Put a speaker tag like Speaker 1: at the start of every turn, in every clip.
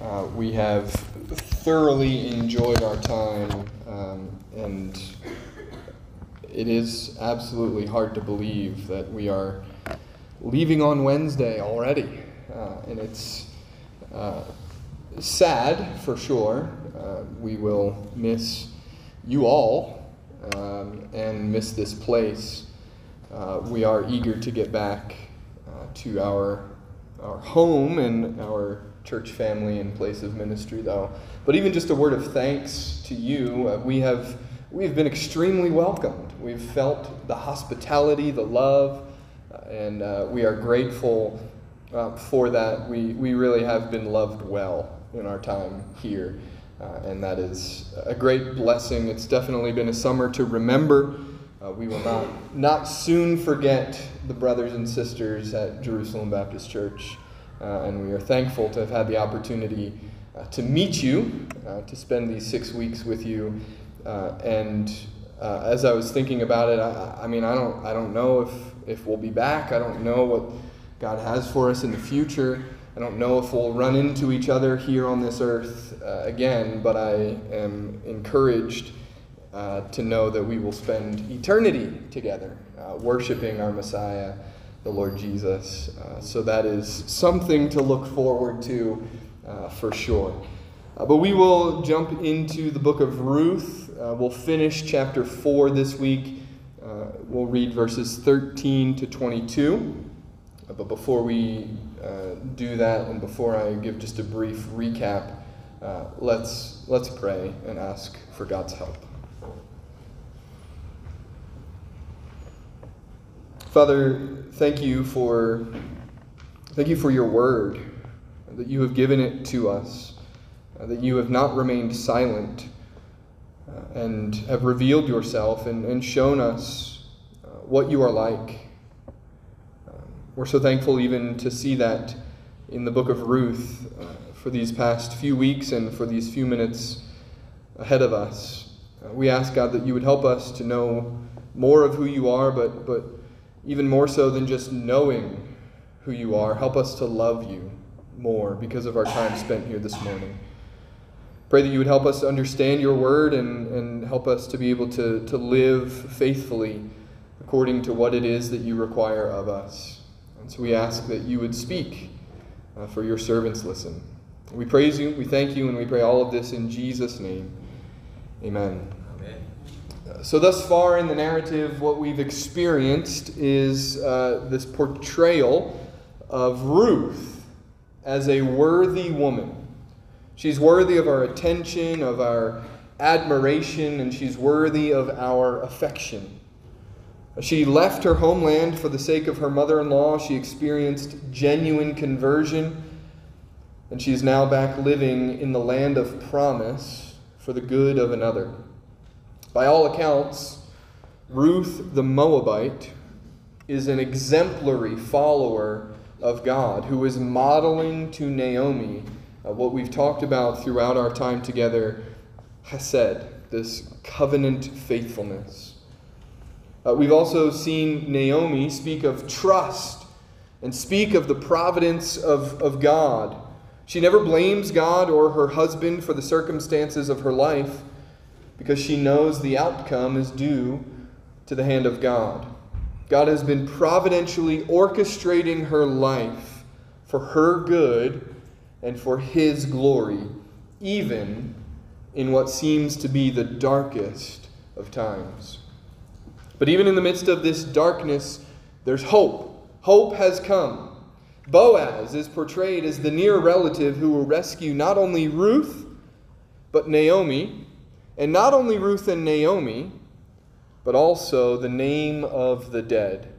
Speaker 1: Uh, we have thoroughly enjoyed our time, um, and it is absolutely hard to believe that we are leaving on Wednesday already. Uh, and it's uh, sad for sure. Uh, we will miss you all um, and miss this place. Uh, we are eager to get back to our, our home and our church family and place of ministry, though. But even just a word of thanks to you, uh, we have we have been extremely welcomed. We've felt the hospitality, the love, uh, and uh, we are grateful uh, for that. We we really have been loved well in our time here, uh, and that is a great blessing. It's definitely been a summer to remember. Uh, we will not not soon forget the brothers and sisters at Jerusalem Baptist Church. Uh, and we are thankful to have had the opportunity uh, to meet you, uh, to spend these six weeks with you. Uh, and uh, as I was thinking about it, I, I, mean, I don't, I don't know if, if we'll be back. I don't know what God has for us in the future. I don't know if we'll run into each other here on this earth uh, again, but I am encouraged to know that we will spend eternity together, worshiping our Messiah the Lord Jesus. Uh, so that is something to look forward to uh, for sure. Uh, but we will jump into the book of Ruth. Uh, we'll finish chapter 4 this week. Uh, we'll read verses 13 to 22. Uh, but before we do that, and before I give just a brief recap, let's, let's pray and ask for God's help. Father, thank you for thank you for your word that you have given it to us, uh, that you have not remained silent uh, and have revealed yourself and, and shown us uh, what you are like. Um, we're so thankful even to see that in the book of Ruth uh, for these past few weeks and for these few minutes ahead of us. Uh, we ask God that you would help us to know more of who you are, but but even more so than just knowing who you are. Help us to love you more because of our time spent here this morning. Pray that you would help us to understand your word and, and help us to be able to, to live faithfully according to what it is that you require of us. And so we ask that you would speak uh, for your servants listen. We praise you, we thank you, and we pray all of this in Jesus' name. Amen. So, thus far in the narrative, what we've experienced is uh, this portrayal of Ruth as a worthy woman. She's worthy of our attention, of our admiration, and she's worthy of our affection. She left her homeland for the sake of her mother in law. She experienced genuine conversion, and she's now back living in the land of promise for the good of another. By all accounts, Ruth the Moabite is an exemplary follower of God who is modeling to Naomi uh, what we've talked about throughout our time together Hesed, this covenant faithfulness. Uh, we've also seen Naomi speak of trust and speak of the providence of, of God. She never blames God or her husband for the circumstances of her life because she knows the outcome is due to the hand of God. God has been providentially orchestrating her life for her good and for His glory, even in what seems to be the darkest of times. But even in the midst of this darkness, there's hope. Hope has come. Boaz is portrayed as the near relative who will rescue not only Ruth, but Naomi and not only Ruth and Naomi, but also the name of the dead.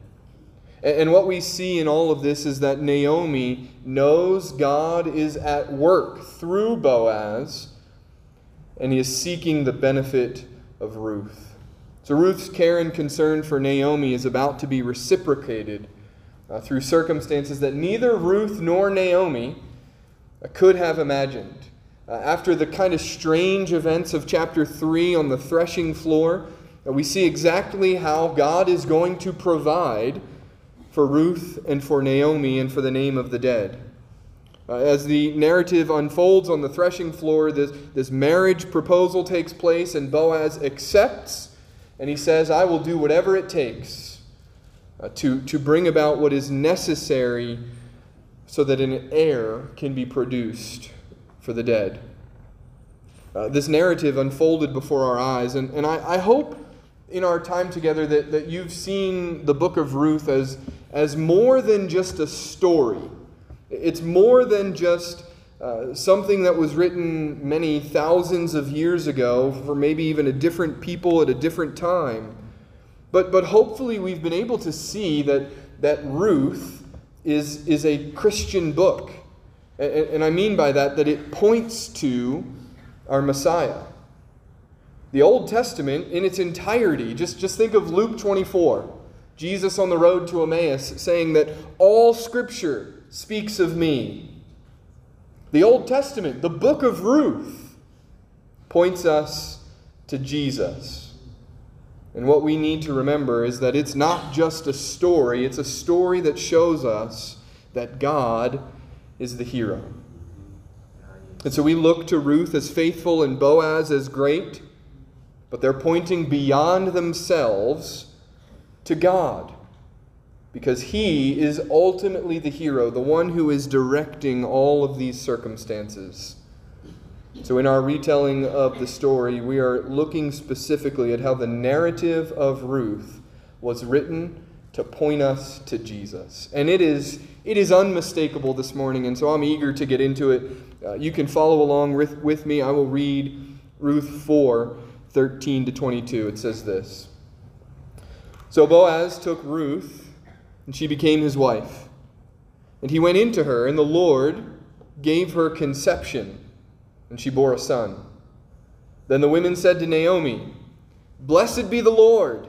Speaker 1: And what we see in all of this is that Naomi knows God is at work through Boaz, and he is seeking the benefit of Ruth. So Ruth's care and concern for Naomi is about to be reciprocated uh, through circumstances that neither Ruth nor Naomi uh, could have imagined. Uh, after the kind of strange events of chapter 3 on the threshing floor, uh, we see exactly how God is going to provide for Ruth and for Naomi and for the name of the dead. Uh, as the narrative unfolds on the threshing floor, this, this marriage proposal takes place, and Boaz accepts, and he says, I will do whatever it takes uh, to, to bring about what is necessary so that an heir can be produced for the dead. Uh, this narrative unfolded before our eyes, and, and I, I hope in our time together that, that you've seen the book of Ruth as, as more than just a story it's more than just uh, something that was written many thousands of years ago for maybe even a different people at a different time. But, but hopefully, we've been able to see that, that Ruth is, is a Christian book. And, I mean by that that it points to our Messiah. The Old Testament in its entirety, just, just think of Luke 24, Jesus on the road to Emmaus saying that all Scripture speaks of me. The Old Testament, the book of Ruth, points us to Jesus. And what we need to remember is that it's not just a story, it's a story that shows us that God is the hero. And so we look to Ruth as faithful and Boaz as great, but they're pointing beyond themselves to God because he is ultimately the hero, the one who is directing all of these circumstances. So, in our retelling of the story, we are looking specifically at how the narrative of Ruth was written to point us to Jesus. And it is, it is unmistakable this morning, and so I'm eager to get into it. Uh, you can follow along with, with me. I will read Ruth 4 13 to 22. It says this So Boaz took Ruth and she became his wife. And he went into her, and the Lord gave her conception, and she bore a son. Then the women said to Naomi, Blessed be the Lord,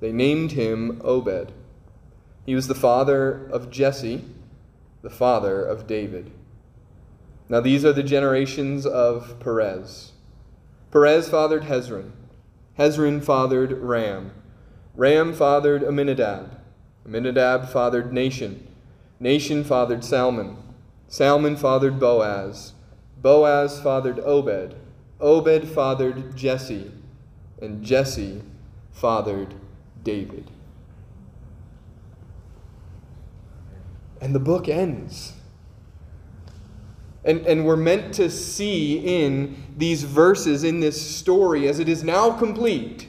Speaker 1: They named him Obed. He was the father of Jesse, the father of David. Now these are the generations of Perez. Perez fathered Hezron. Hezron fathered Ram. Ram fathered Amminadab. Amminadab fathered Nahshon. Nahshon fathered Salmon. Salmon fathered Boaz. Boaz fathered Obed. Obed fathered Jesse. And Jesse fathered David. And the book ends. And, and we're meant to see in these verses, in this story, as it is now complete,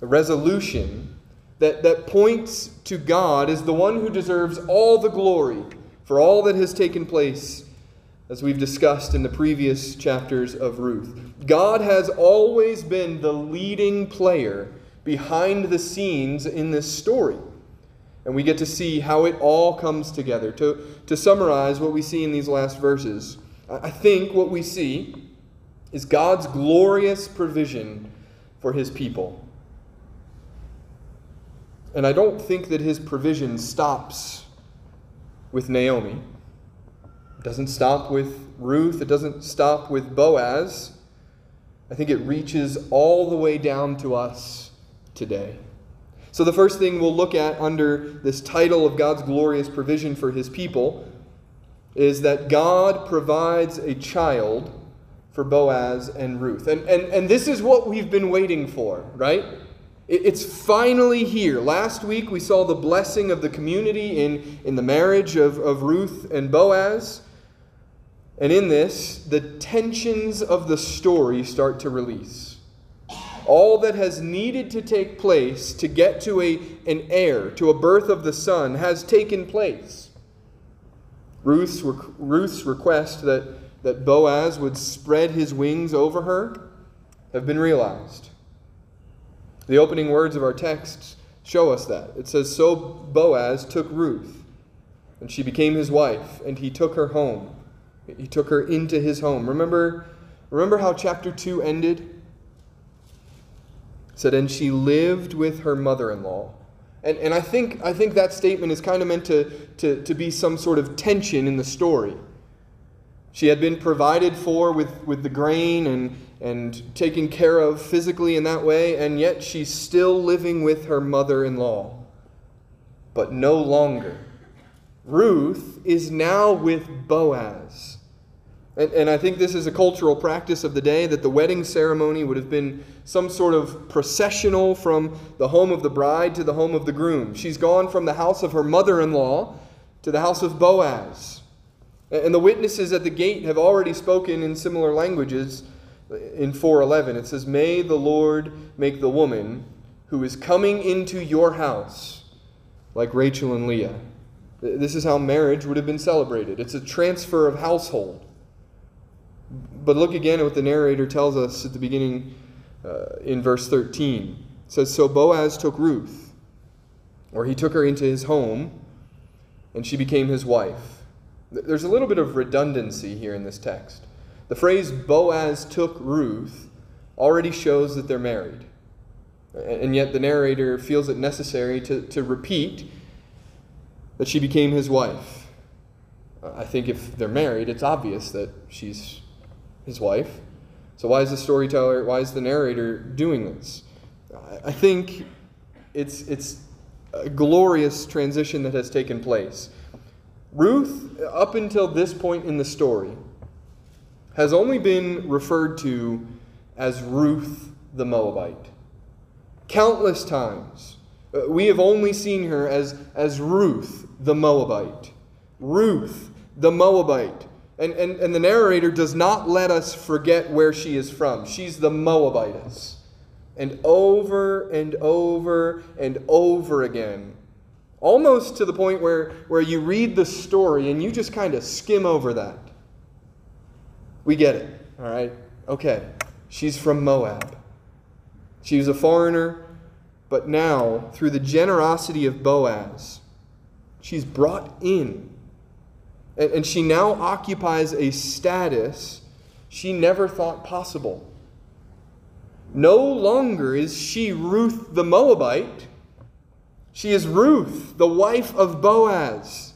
Speaker 1: a resolution that, that points to God as the one who deserves all the glory for all that has taken place, as we've discussed in the previous chapters of Ruth. God has always been the leading player behind the scenes in this story. And we get to see how it all comes together. To, to summarize what we see in these last verses, I think what we see is God's glorious provision for his people. And I don't think that his provision stops with Naomi. It doesn't stop with Ruth. It doesn't stop with Boaz. I think it reaches all the way down to us today. So, the first thing we'll look at under this title of God's glorious provision for his people is that God provides a child for Boaz and Ruth. And, and, and this is what we've been waiting for, right? It's finally here. Last week we saw the blessing of the community in, in the marriage of, of Ruth and Boaz. And in this, the tensions of the story start to release. All that has needed to take place to get to a, an heir, to a birth of the son, has taken place. Ruth's, Ruth's request that, that Boaz would spread his wings over her have been realized. The opening words of our text show us that. It says, So Boaz took Ruth. And she became his wife, and he took her home. He took her into his home. Remember, remember how chapter 2 ended? Said, and she lived with her mother in law. And, and I, think, I think that statement is kind of meant to, to, to be some sort of tension in the story. She had been provided for with, with the grain and, and taken care of physically in that way, and yet she's still living with her mother in law. But no longer. Ruth is now with Boaz. And, and I think this is a cultural practice of the day that the wedding ceremony would have been some sort of processional from the home of the bride to the home of the groom. She's gone from the house of her mother in law to the house of Boaz. And the witnesses at the gate have already spoken in similar languages in 411. It says, May the Lord make the woman who is coming into your house like Rachel and Leah. This is how marriage would have been celebrated. It's a transfer of household. But look again at what the narrator tells us at the beginning uh, in verse 13. It says, So Boaz took Ruth, or he took her into his home, and she became his wife. There's a little bit of redundancy here in this text. The phrase Boaz took Ruth already shows that they're married. And yet the narrator feels it necessary to, to repeat that she became his wife. I think if they're married, it's obvious that she's his wife. So why is the storyteller, why is the narrator doing this? I think it's, it's a glorious transition that has taken place. Ruth, up until this point in the story, has only been referred to as Ruth the Moabite. Countless times. Uh, we have only seen her as, as Ruth the Moabite. Ruth the Moabite. And, and, and the narrator does not let us forget where she is from. She's the Moabitess. And over and over and over again, almost to the point where, where you read the story and you just kind of skim over that. We get it, all right? Okay, she's from Moab. She was a foreigner, but now, through the generosity of Boaz, she's brought in and, and she now occupies a status she never thought possible. No longer is she Ruth the Moabite. She is Ruth, the wife of Boaz.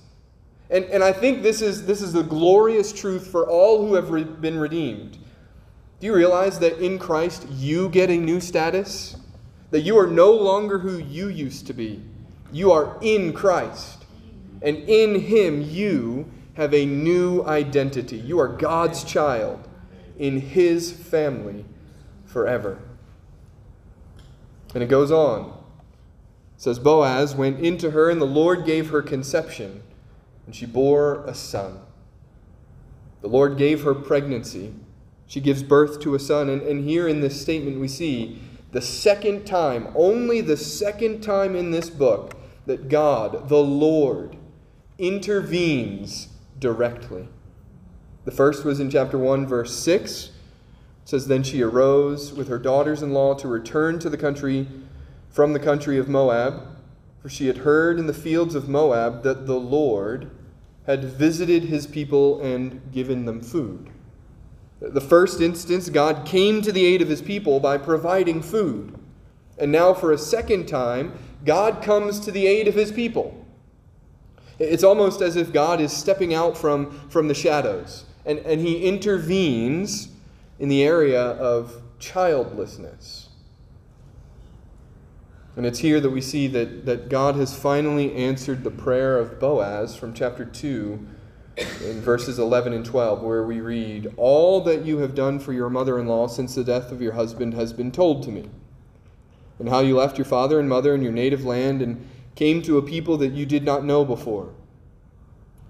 Speaker 1: And, and I think this is, this is the glorious truth for all who have re- been redeemed. Do you realize that in Christ you get a new status? That you are no longer who you used to be. You are in Christ. And in Him you have a new identity. You are God's child in His family forever. And it goes on. It says Boaz went into her, and the Lord gave her conception, and she bore a son. The Lord gave her pregnancy. She gives birth to a son. And, and here in this statement, we see the second time, only the second time in this book, that God, the Lord, intervenes directly. The first was in chapter 1, verse 6. It says, Then she arose with her daughters in law to return to the country from the country of Moab, for she had heard in the fields of Moab that the Lord had visited his people and given them food. The first instance, God came to the aid of his people by providing food. And now, for a second time, God comes to the aid of his people it's almost as if God is stepping out from, from the shadows and, and he intervenes in the area of childlessness. And it's here that we see that, that God has finally answered the prayer of Boaz from chapter 2 in verses 11 and 12, where we read, All that you have done for your mother in law since the death of your husband has been told to me, and how you left your father and mother and your native land and came to a people that you did not know before.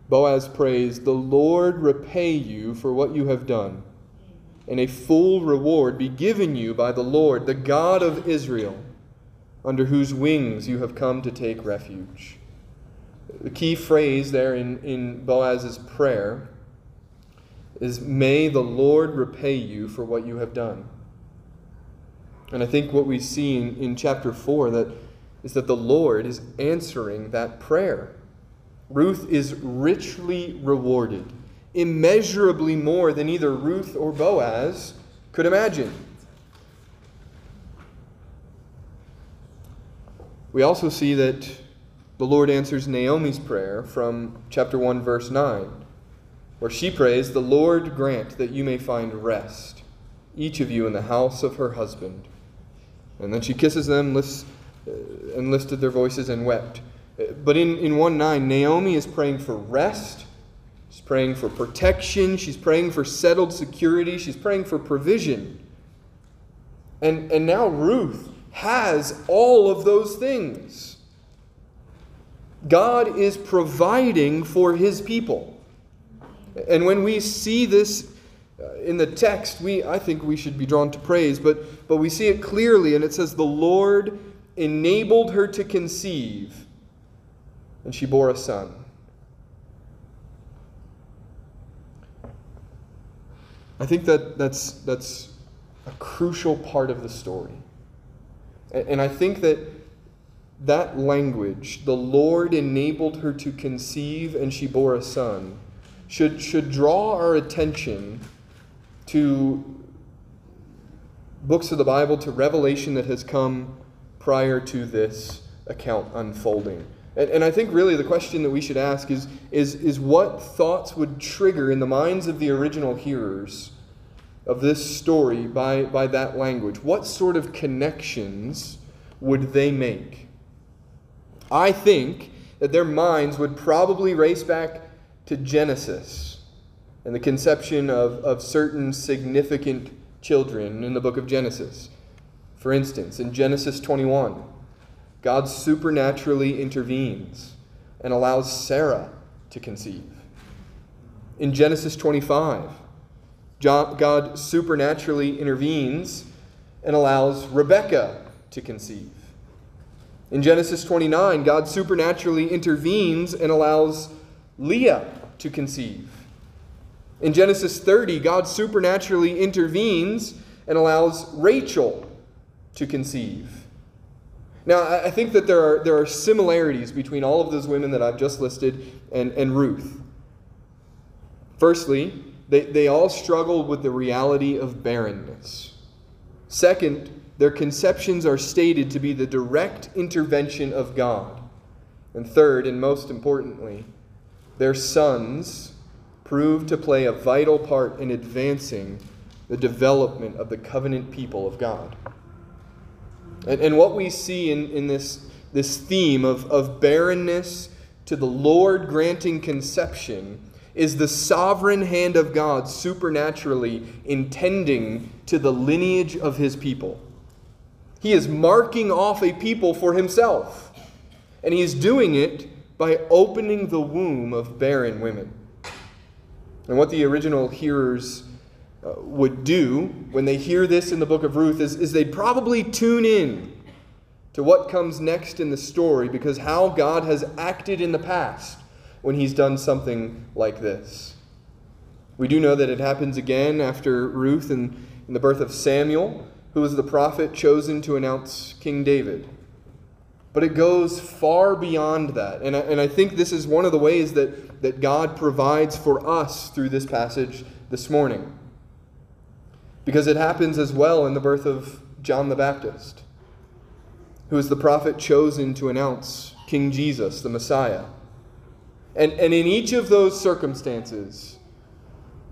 Speaker 1: Boaz prays, The Lord repay you for what you have done, and a full reward be given you by the Lord, the God of Israel, under whose wings you have come to take refuge. The key phrase there in, in Boaz's prayer is, May the Lord repay you for what you have done. And I think what we see in, in chapter 4 that is that the Lord is answering that prayer. Ruth is richly rewarded, immeasurably more than either Ruth or Boaz could imagine. We also see that the Lord answers Naomi's prayer from chapter 1, verse 9, where she prays, The Lord grant that you may find rest, each of you in the house of her husband. And then she kisses them lifts, and lifted their voices and wept. But in, in 1 9, Naomi is praying for rest. She's praying for protection. She's praying for settled security. She's praying for provision. And, and now Ruth has all of those things. God is providing for his people. And when we see this uh, in the text, we, I think we should be drawn to praise, but, but we see it clearly, and it says, The Lord enabled her to conceive, and she bore a son. I think that that's, that's a crucial part of the story. And I think that that language, the Lord enabled her to conceive and she bore a son, should, should draw our attention to books of the Bible, to revelation that has come prior to this account unfolding. And, and I think really the question that we should ask is, is, is what thoughts would trigger in the minds of the original hearers of this story by, by that language? What sort of connections would they make? I think that their minds would probably race back to Genesis and the conception of, of certain significant children in the book of Genesis. For instance, in Genesis 21, God supernaturally intervenes and allows Sarah to conceive. In Genesis 25, God supernaturally intervenes and allows Rebekah to conceive. In Genesis 29, God supernaturally intervenes and allows Leah to conceive. In Genesis 30, God supernaturally intervenes and allows Rachel to conceive. Now, I think that there are, there are similarities between all of those women that I've just listed and, and Ruth. Firstly, they, they all struggle with the reality of barrenness. Second, their conceptions are stated to be the direct intervention of God. And third, and most importantly, their sons prove to play a vital part in advancing the development of the covenant people of God. And, and what we see in, in this, this theme of, of barrenness to the Lord granting conception is the sovereign hand of God supernaturally intending to the lineage of his people. He is marking off a people for himself, and he is doing it by opening the womb of barren women. And what the original hearers Uh, would do when they hear this in the book of Ruth is, is they'd probably tune in to what comes next in the story because how God has acted in the past when he's done something like this. We do know that it happens again after Ruth and in the birth of Samuel, who was the prophet chosen to announce King David. But it goes far beyond that. And I, and I think this is one of the ways that, that God provides for us through this passage this morning because it happens as well in the birth of John the Baptist, who is the prophet chosen to announce King Jesus, the Messiah. And, and in each of those circumstances,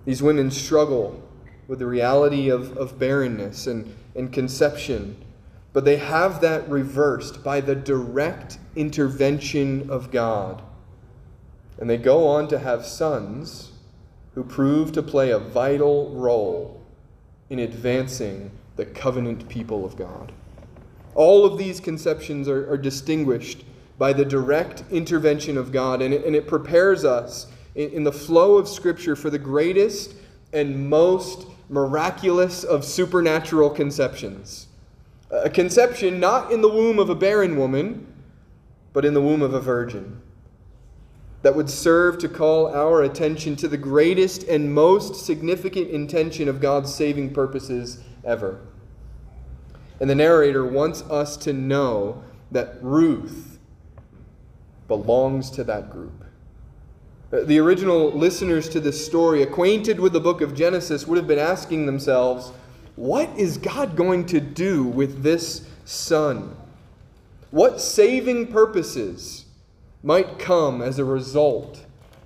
Speaker 1: these women struggle with the reality of, of barrenness and, and conception, but they have that reversed by the direct intervention of God. And they go on to have sons who prove to play a vital role in advancing the covenant people of God. All of these conceptions are, are distinguished by the direct intervention of God, and it, and it prepares us in, in the flow of Scripture for the greatest and most miraculous of supernatural conceptions. A conception not in the womb of a barren woman, but in the womb of a virgin that would serve to call our attention to the greatest and most significant intention of God's saving purposes ever. And the narrator wants us to know that Ruth belongs to that group. Uh, the original listeners to this story, acquainted with the book of Genesis, would have been asking themselves, what is God going to do with this son? What saving purposes might come as a result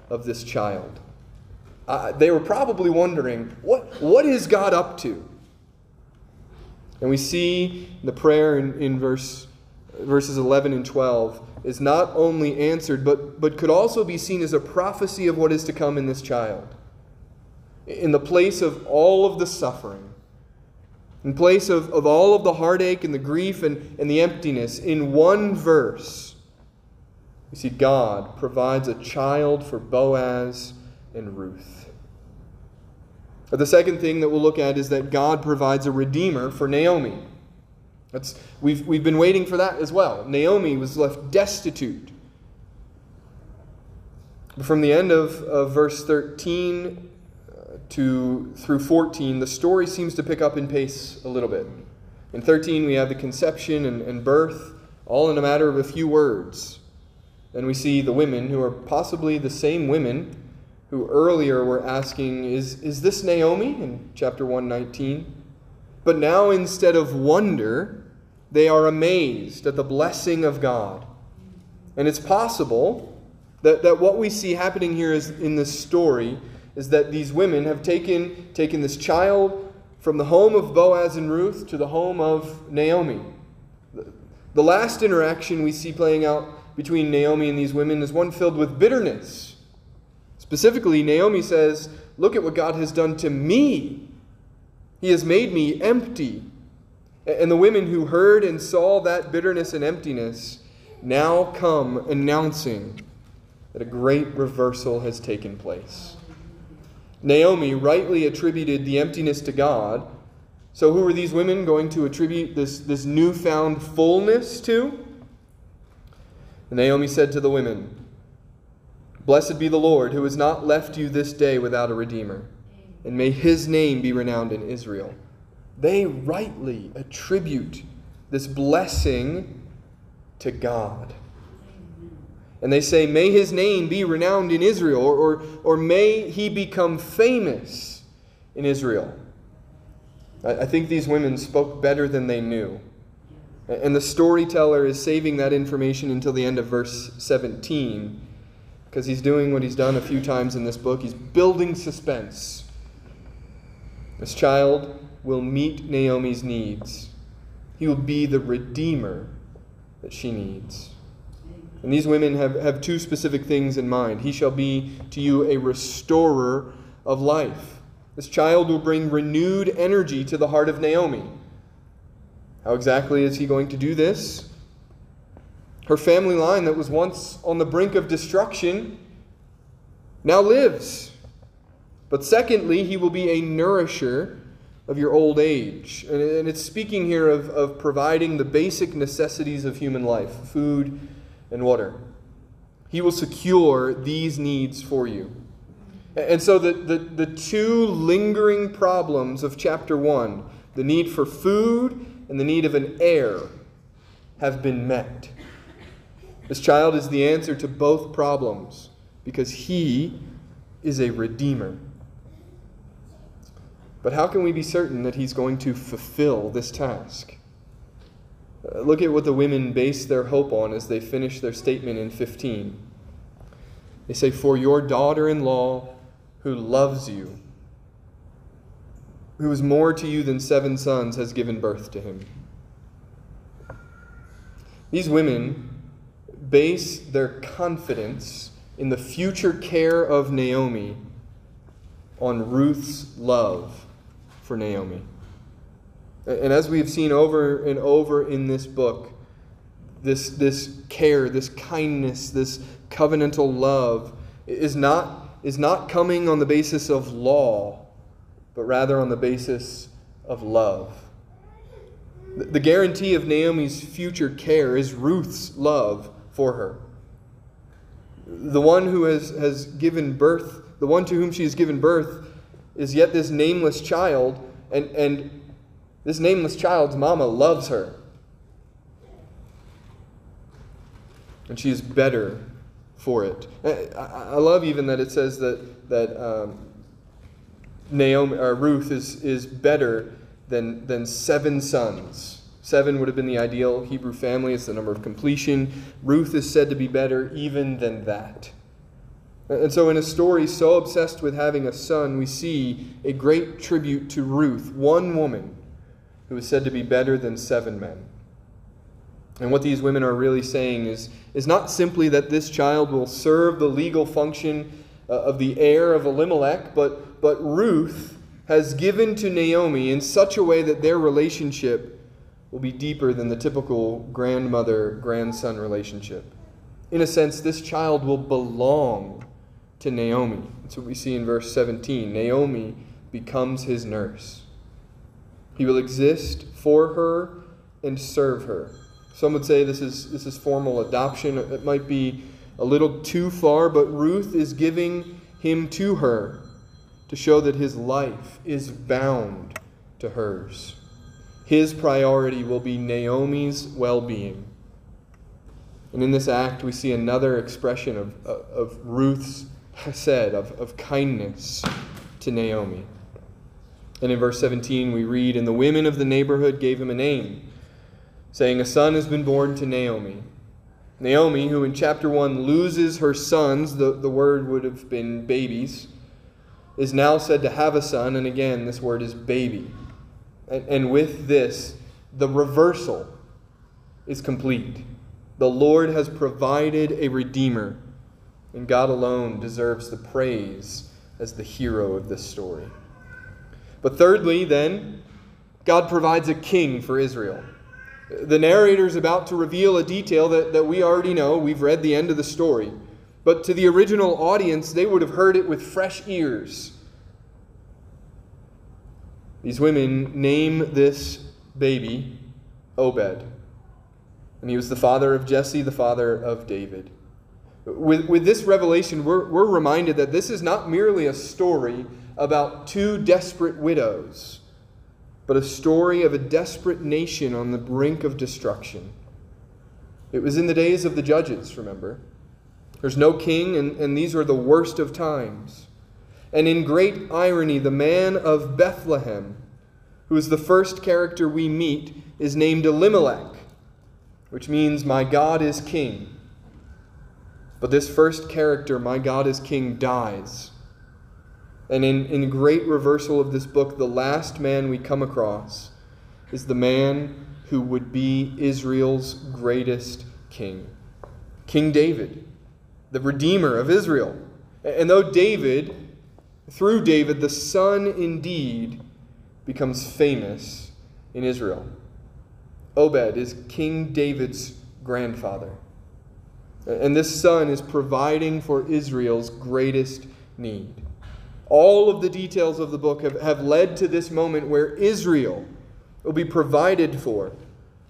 Speaker 1: of this child? Uh, they were probably wondering, what, what is God up to? And we see the prayer in, in verse, verses 11 and 12 is not only answered, but, but could also be seen as a prophecy of what is to come in this child. In the place of all of the suffering, in place of, of all of the heartache and the grief and, and the emptiness, in one verse, you see God provides a child for Boaz and Ruth. But the second thing that we'll look at is that God provides a redeemer for Naomi. That's, we've, we've been waiting for that as well. Naomi was left destitute. But from the end of, of verse 13 uh, to through 14, the story seems to pick up in pace a little bit. In 13, we have the conception and, and birth, all in a matter of a few words. Then we see the women, who are possibly the same women who earlier were asking, Is, is this Naomi? in chapter 119. But now, instead of wonder, they are amazed at the blessing of God. And it's possible that, that what we see happening here is in this story is that these women have taken, taken this child from the home of Boaz and Ruth to the home of Naomi. The last interaction we see playing out between Naomi and these women is one filled with bitterness. Specifically, Naomi says, Look at what God has done to me. He has made me empty and the women who heard and saw that bitterness and emptiness now come announcing that a great reversal has taken place. Naomi rightly attributed the emptiness to God. So, who are these women going to attribute this, this newfound fullness to? And Naomi said to the women, Blessed be the Lord, who has not left you this day without a redeemer, and may his name be renowned in Israel. They rightly attribute this blessing to God. And they say, May his name be renowned in Israel, or, or, or may he become famous in Israel. I, I think these women spoke better than they knew. And the storyteller is saving that information until the end of verse 17 because he's doing what he's done a few times in this book. He's building suspense. This child will meet Naomi's needs. He will be the redeemer that she needs. And these women have, have two specific things in mind. He shall be to you a restorer of life. This child will bring renewed energy to the heart of Naomi. How exactly is he going to do this? Her family line that was once on the brink of destruction now lives. But secondly, he will be a nourisher of your old age. And it's speaking here of, of providing the basic necessities of human life food and water. He will secure these needs for you. And so the, the, the two lingering problems of chapter 1, the need for food and the need of an heir, have been met. This child is the answer to both problems because he is a redeemer. But how can we be certain that he's going to fulfill this task? Uh, look at what the women base their hope on as they finish their statement in 15. They say, For your daughter in law who loves you, who is more to you than seven sons, has given birth to him. These women base their confidence in the future care of Naomi on Ruth's love for Naomi. And as we've seen over and over in this book, this, this care, this kindness, this covenantal love is not, is not coming on the basis of law, but rather on the basis of love. The guarantee of Naomi's future care is Ruth's love for her. The one who has, has given birth, the one to whom she has given birth, is yet this nameless child, and, and this nameless child's mama loves her. And she is better for it. I, love even that it says that, that um, Naomi, or Ruth is, is better than, than seven sons. Seven would have been the ideal Hebrew family, it's the number of completion. Ruth is said to be better even than that. And so, in a story so obsessed with having a son, we see a great tribute to Ruth, one woman who is said to be better than seven men. And what these women are really saying is, is not simply that this child will serve the legal function uh, of the heir of Elimelech, but, but Ruth has given to Naomi in such a way that their relationship will be deeper than the typical grandmother grandson relationship. In a sense, this child will belong to Naomi. That's what we see in verse 17. Naomi becomes his nurse. He will exist for her and serve her. Some would say this is, this is formal adoption. It might be a little too far, but Ruth is giving him to her to show that his life is bound to hers. His priority will be Naomi's well being. And in this act, we see another expression of, uh, of Ruth's Hesed of, of kindness to Naomi. And in verse 17, we read, And the women of the neighborhood gave him a name, saying, A son has been born to Naomi. Naomi, who in chapter 1 loses her sons, the, the word would have been babies, is now said to have a son, and again, this word is baby. And, and with this, the reversal is complete. The Lord has provided a redeemer and God alone deserves the praise as the hero of this story. But thirdly, then, God provides a king for Israel. The narrator is about to reveal a detail that, that we already know. We've read the end of the story. But to the original audience, they would have heard it with fresh ears. These women name this baby Obed. And he was the father of Jesse, the father of David. With, with this revelation, we're, we're reminded that this is not merely a story about two desperate widows, but a story of a desperate nation on the brink of destruction. It was in the days of the judges, remember. There's no king, and, and these are the worst of times. And in great irony, the man of Bethlehem, who is the first character we meet, is named Elimelech, which means, My God is king. But this first character, my God is King, dies. And in, in great reversal of this book, the last man we come across is the man who would be Israel's greatest king King David, the Redeemer of Israel. And though David, through David, the Son indeed becomes famous in Israel, Obed is King David's grandfather. And this son is providing for Israel's greatest need. All of the details of the book have, have led to this moment where Israel will be provided for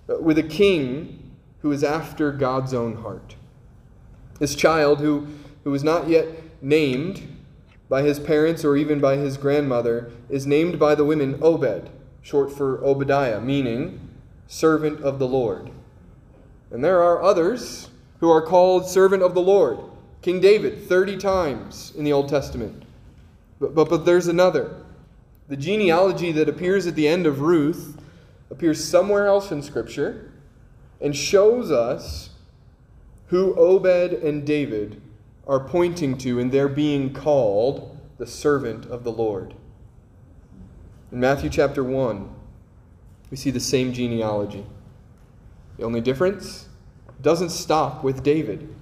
Speaker 1: uh, with a king who is after God's own heart. This child, who, who is not yet named by his parents or even by his grandmother, is named by the women Obed, short for Obadiah, meaning servant of the Lord. And there are others who are called servant of the Lord. King David, 30 times in the Old Testament. But, but, but there's another. The genealogy that appears at the end of Ruth appears somewhere else in Scripture and shows us who Obed and David are pointing to in their being called the servant of the Lord. In Matthew chapter 1, we see the same genealogy. The only difference doesn't stop with David.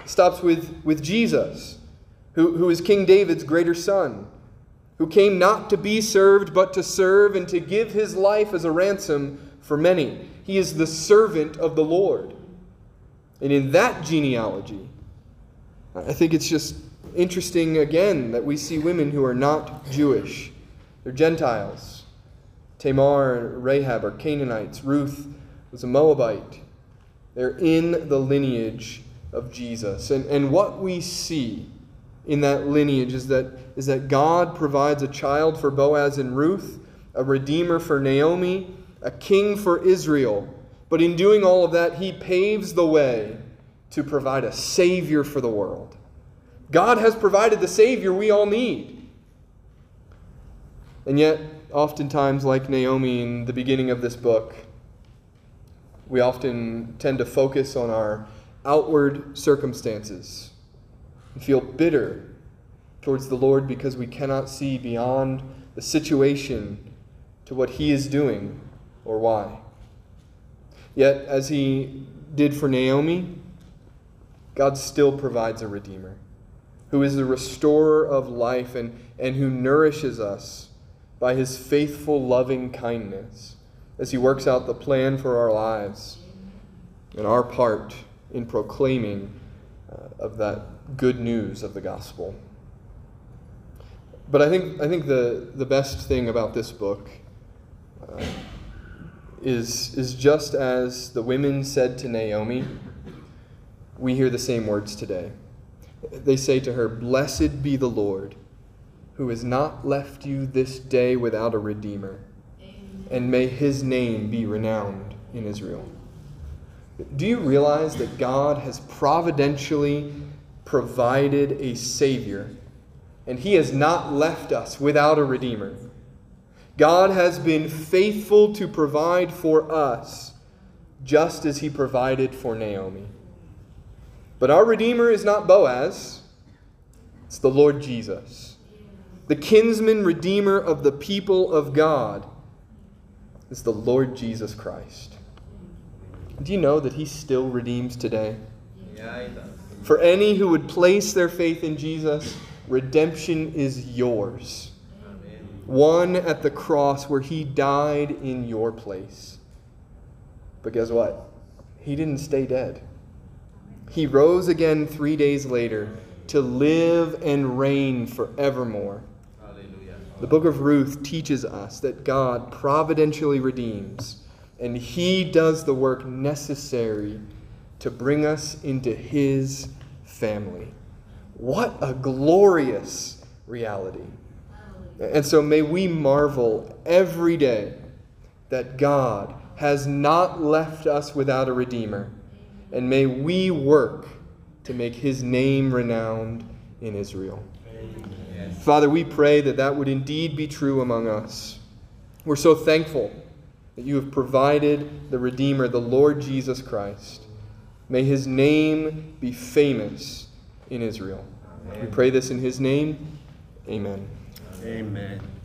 Speaker 1: It stops with, with Jesus, who, who is King David's greater son, who came not to be served, but to serve and to give his life as a ransom for many. He is the servant of the Lord. And in that genealogy, I think it's just interesting again that we see women who are not Jewish. They're Gentiles. Tamar and Rahab are Canaanites. Ruth was a Moabite. They're in the lineage of Jesus. And, and what we see in that lineage is that, is that God provides a child for Boaz and Ruth, a redeemer for Naomi, a king for Israel. But in doing all of that, he paves the way to provide a Savior for the world. God has provided the Savior we all need. And yet, oftentimes, like Naomi in the beginning of this book, we often tend to focus on our outward circumstances and feel bitter towards the Lord because we cannot see beyond the situation to what He is doing or why. Yet, as He did for Naomi, God still provides a Redeemer who is the restorer of life and, and who nourishes us by his faithful, loving kindness as he works out the plan for our lives and our part in proclaiming uh, of that good news of the gospel. But I think, I think the, the best thing about this book is, is just as the women said to Naomi, we hear the same words today. They say to her, Blessed be the Lord, who has not left you this day without a Redeemer, and may his name be renowned in Israel. Do you realize that God has providentially provided a Savior, and he has not left us without a Redeemer? God has been faithful to provide for us just as he provided for Naomi. But our Redeemer is not Boaz, it's the Lord Jesus. The kinsman redeemer of the people of God is the Lord Jesus Christ. Do you know that he still redeems today?
Speaker 2: Yeah, he does.
Speaker 1: For any who would place their faith in Jesus, redemption is yours. One at the cross where he died in your place. But guess what? He didn't stay dead. He rose again three days later to live and reign forevermore.
Speaker 2: Hallelujah.
Speaker 1: The book of Ruth teaches us that God providentially redeems, and He does the work necessary to bring us into His family. What a glorious reality! And so may we marvel every day that God has not left us without a Redeemer, and may we work to make His name renowned in Israel. Father, we pray that that would indeed be true among us. We're so thankful that you have provided the Redeemer, the Lord Jesus Christ. May his name be famous in Israel. We pray this in his name. Amen.
Speaker 3: Amen. Amen.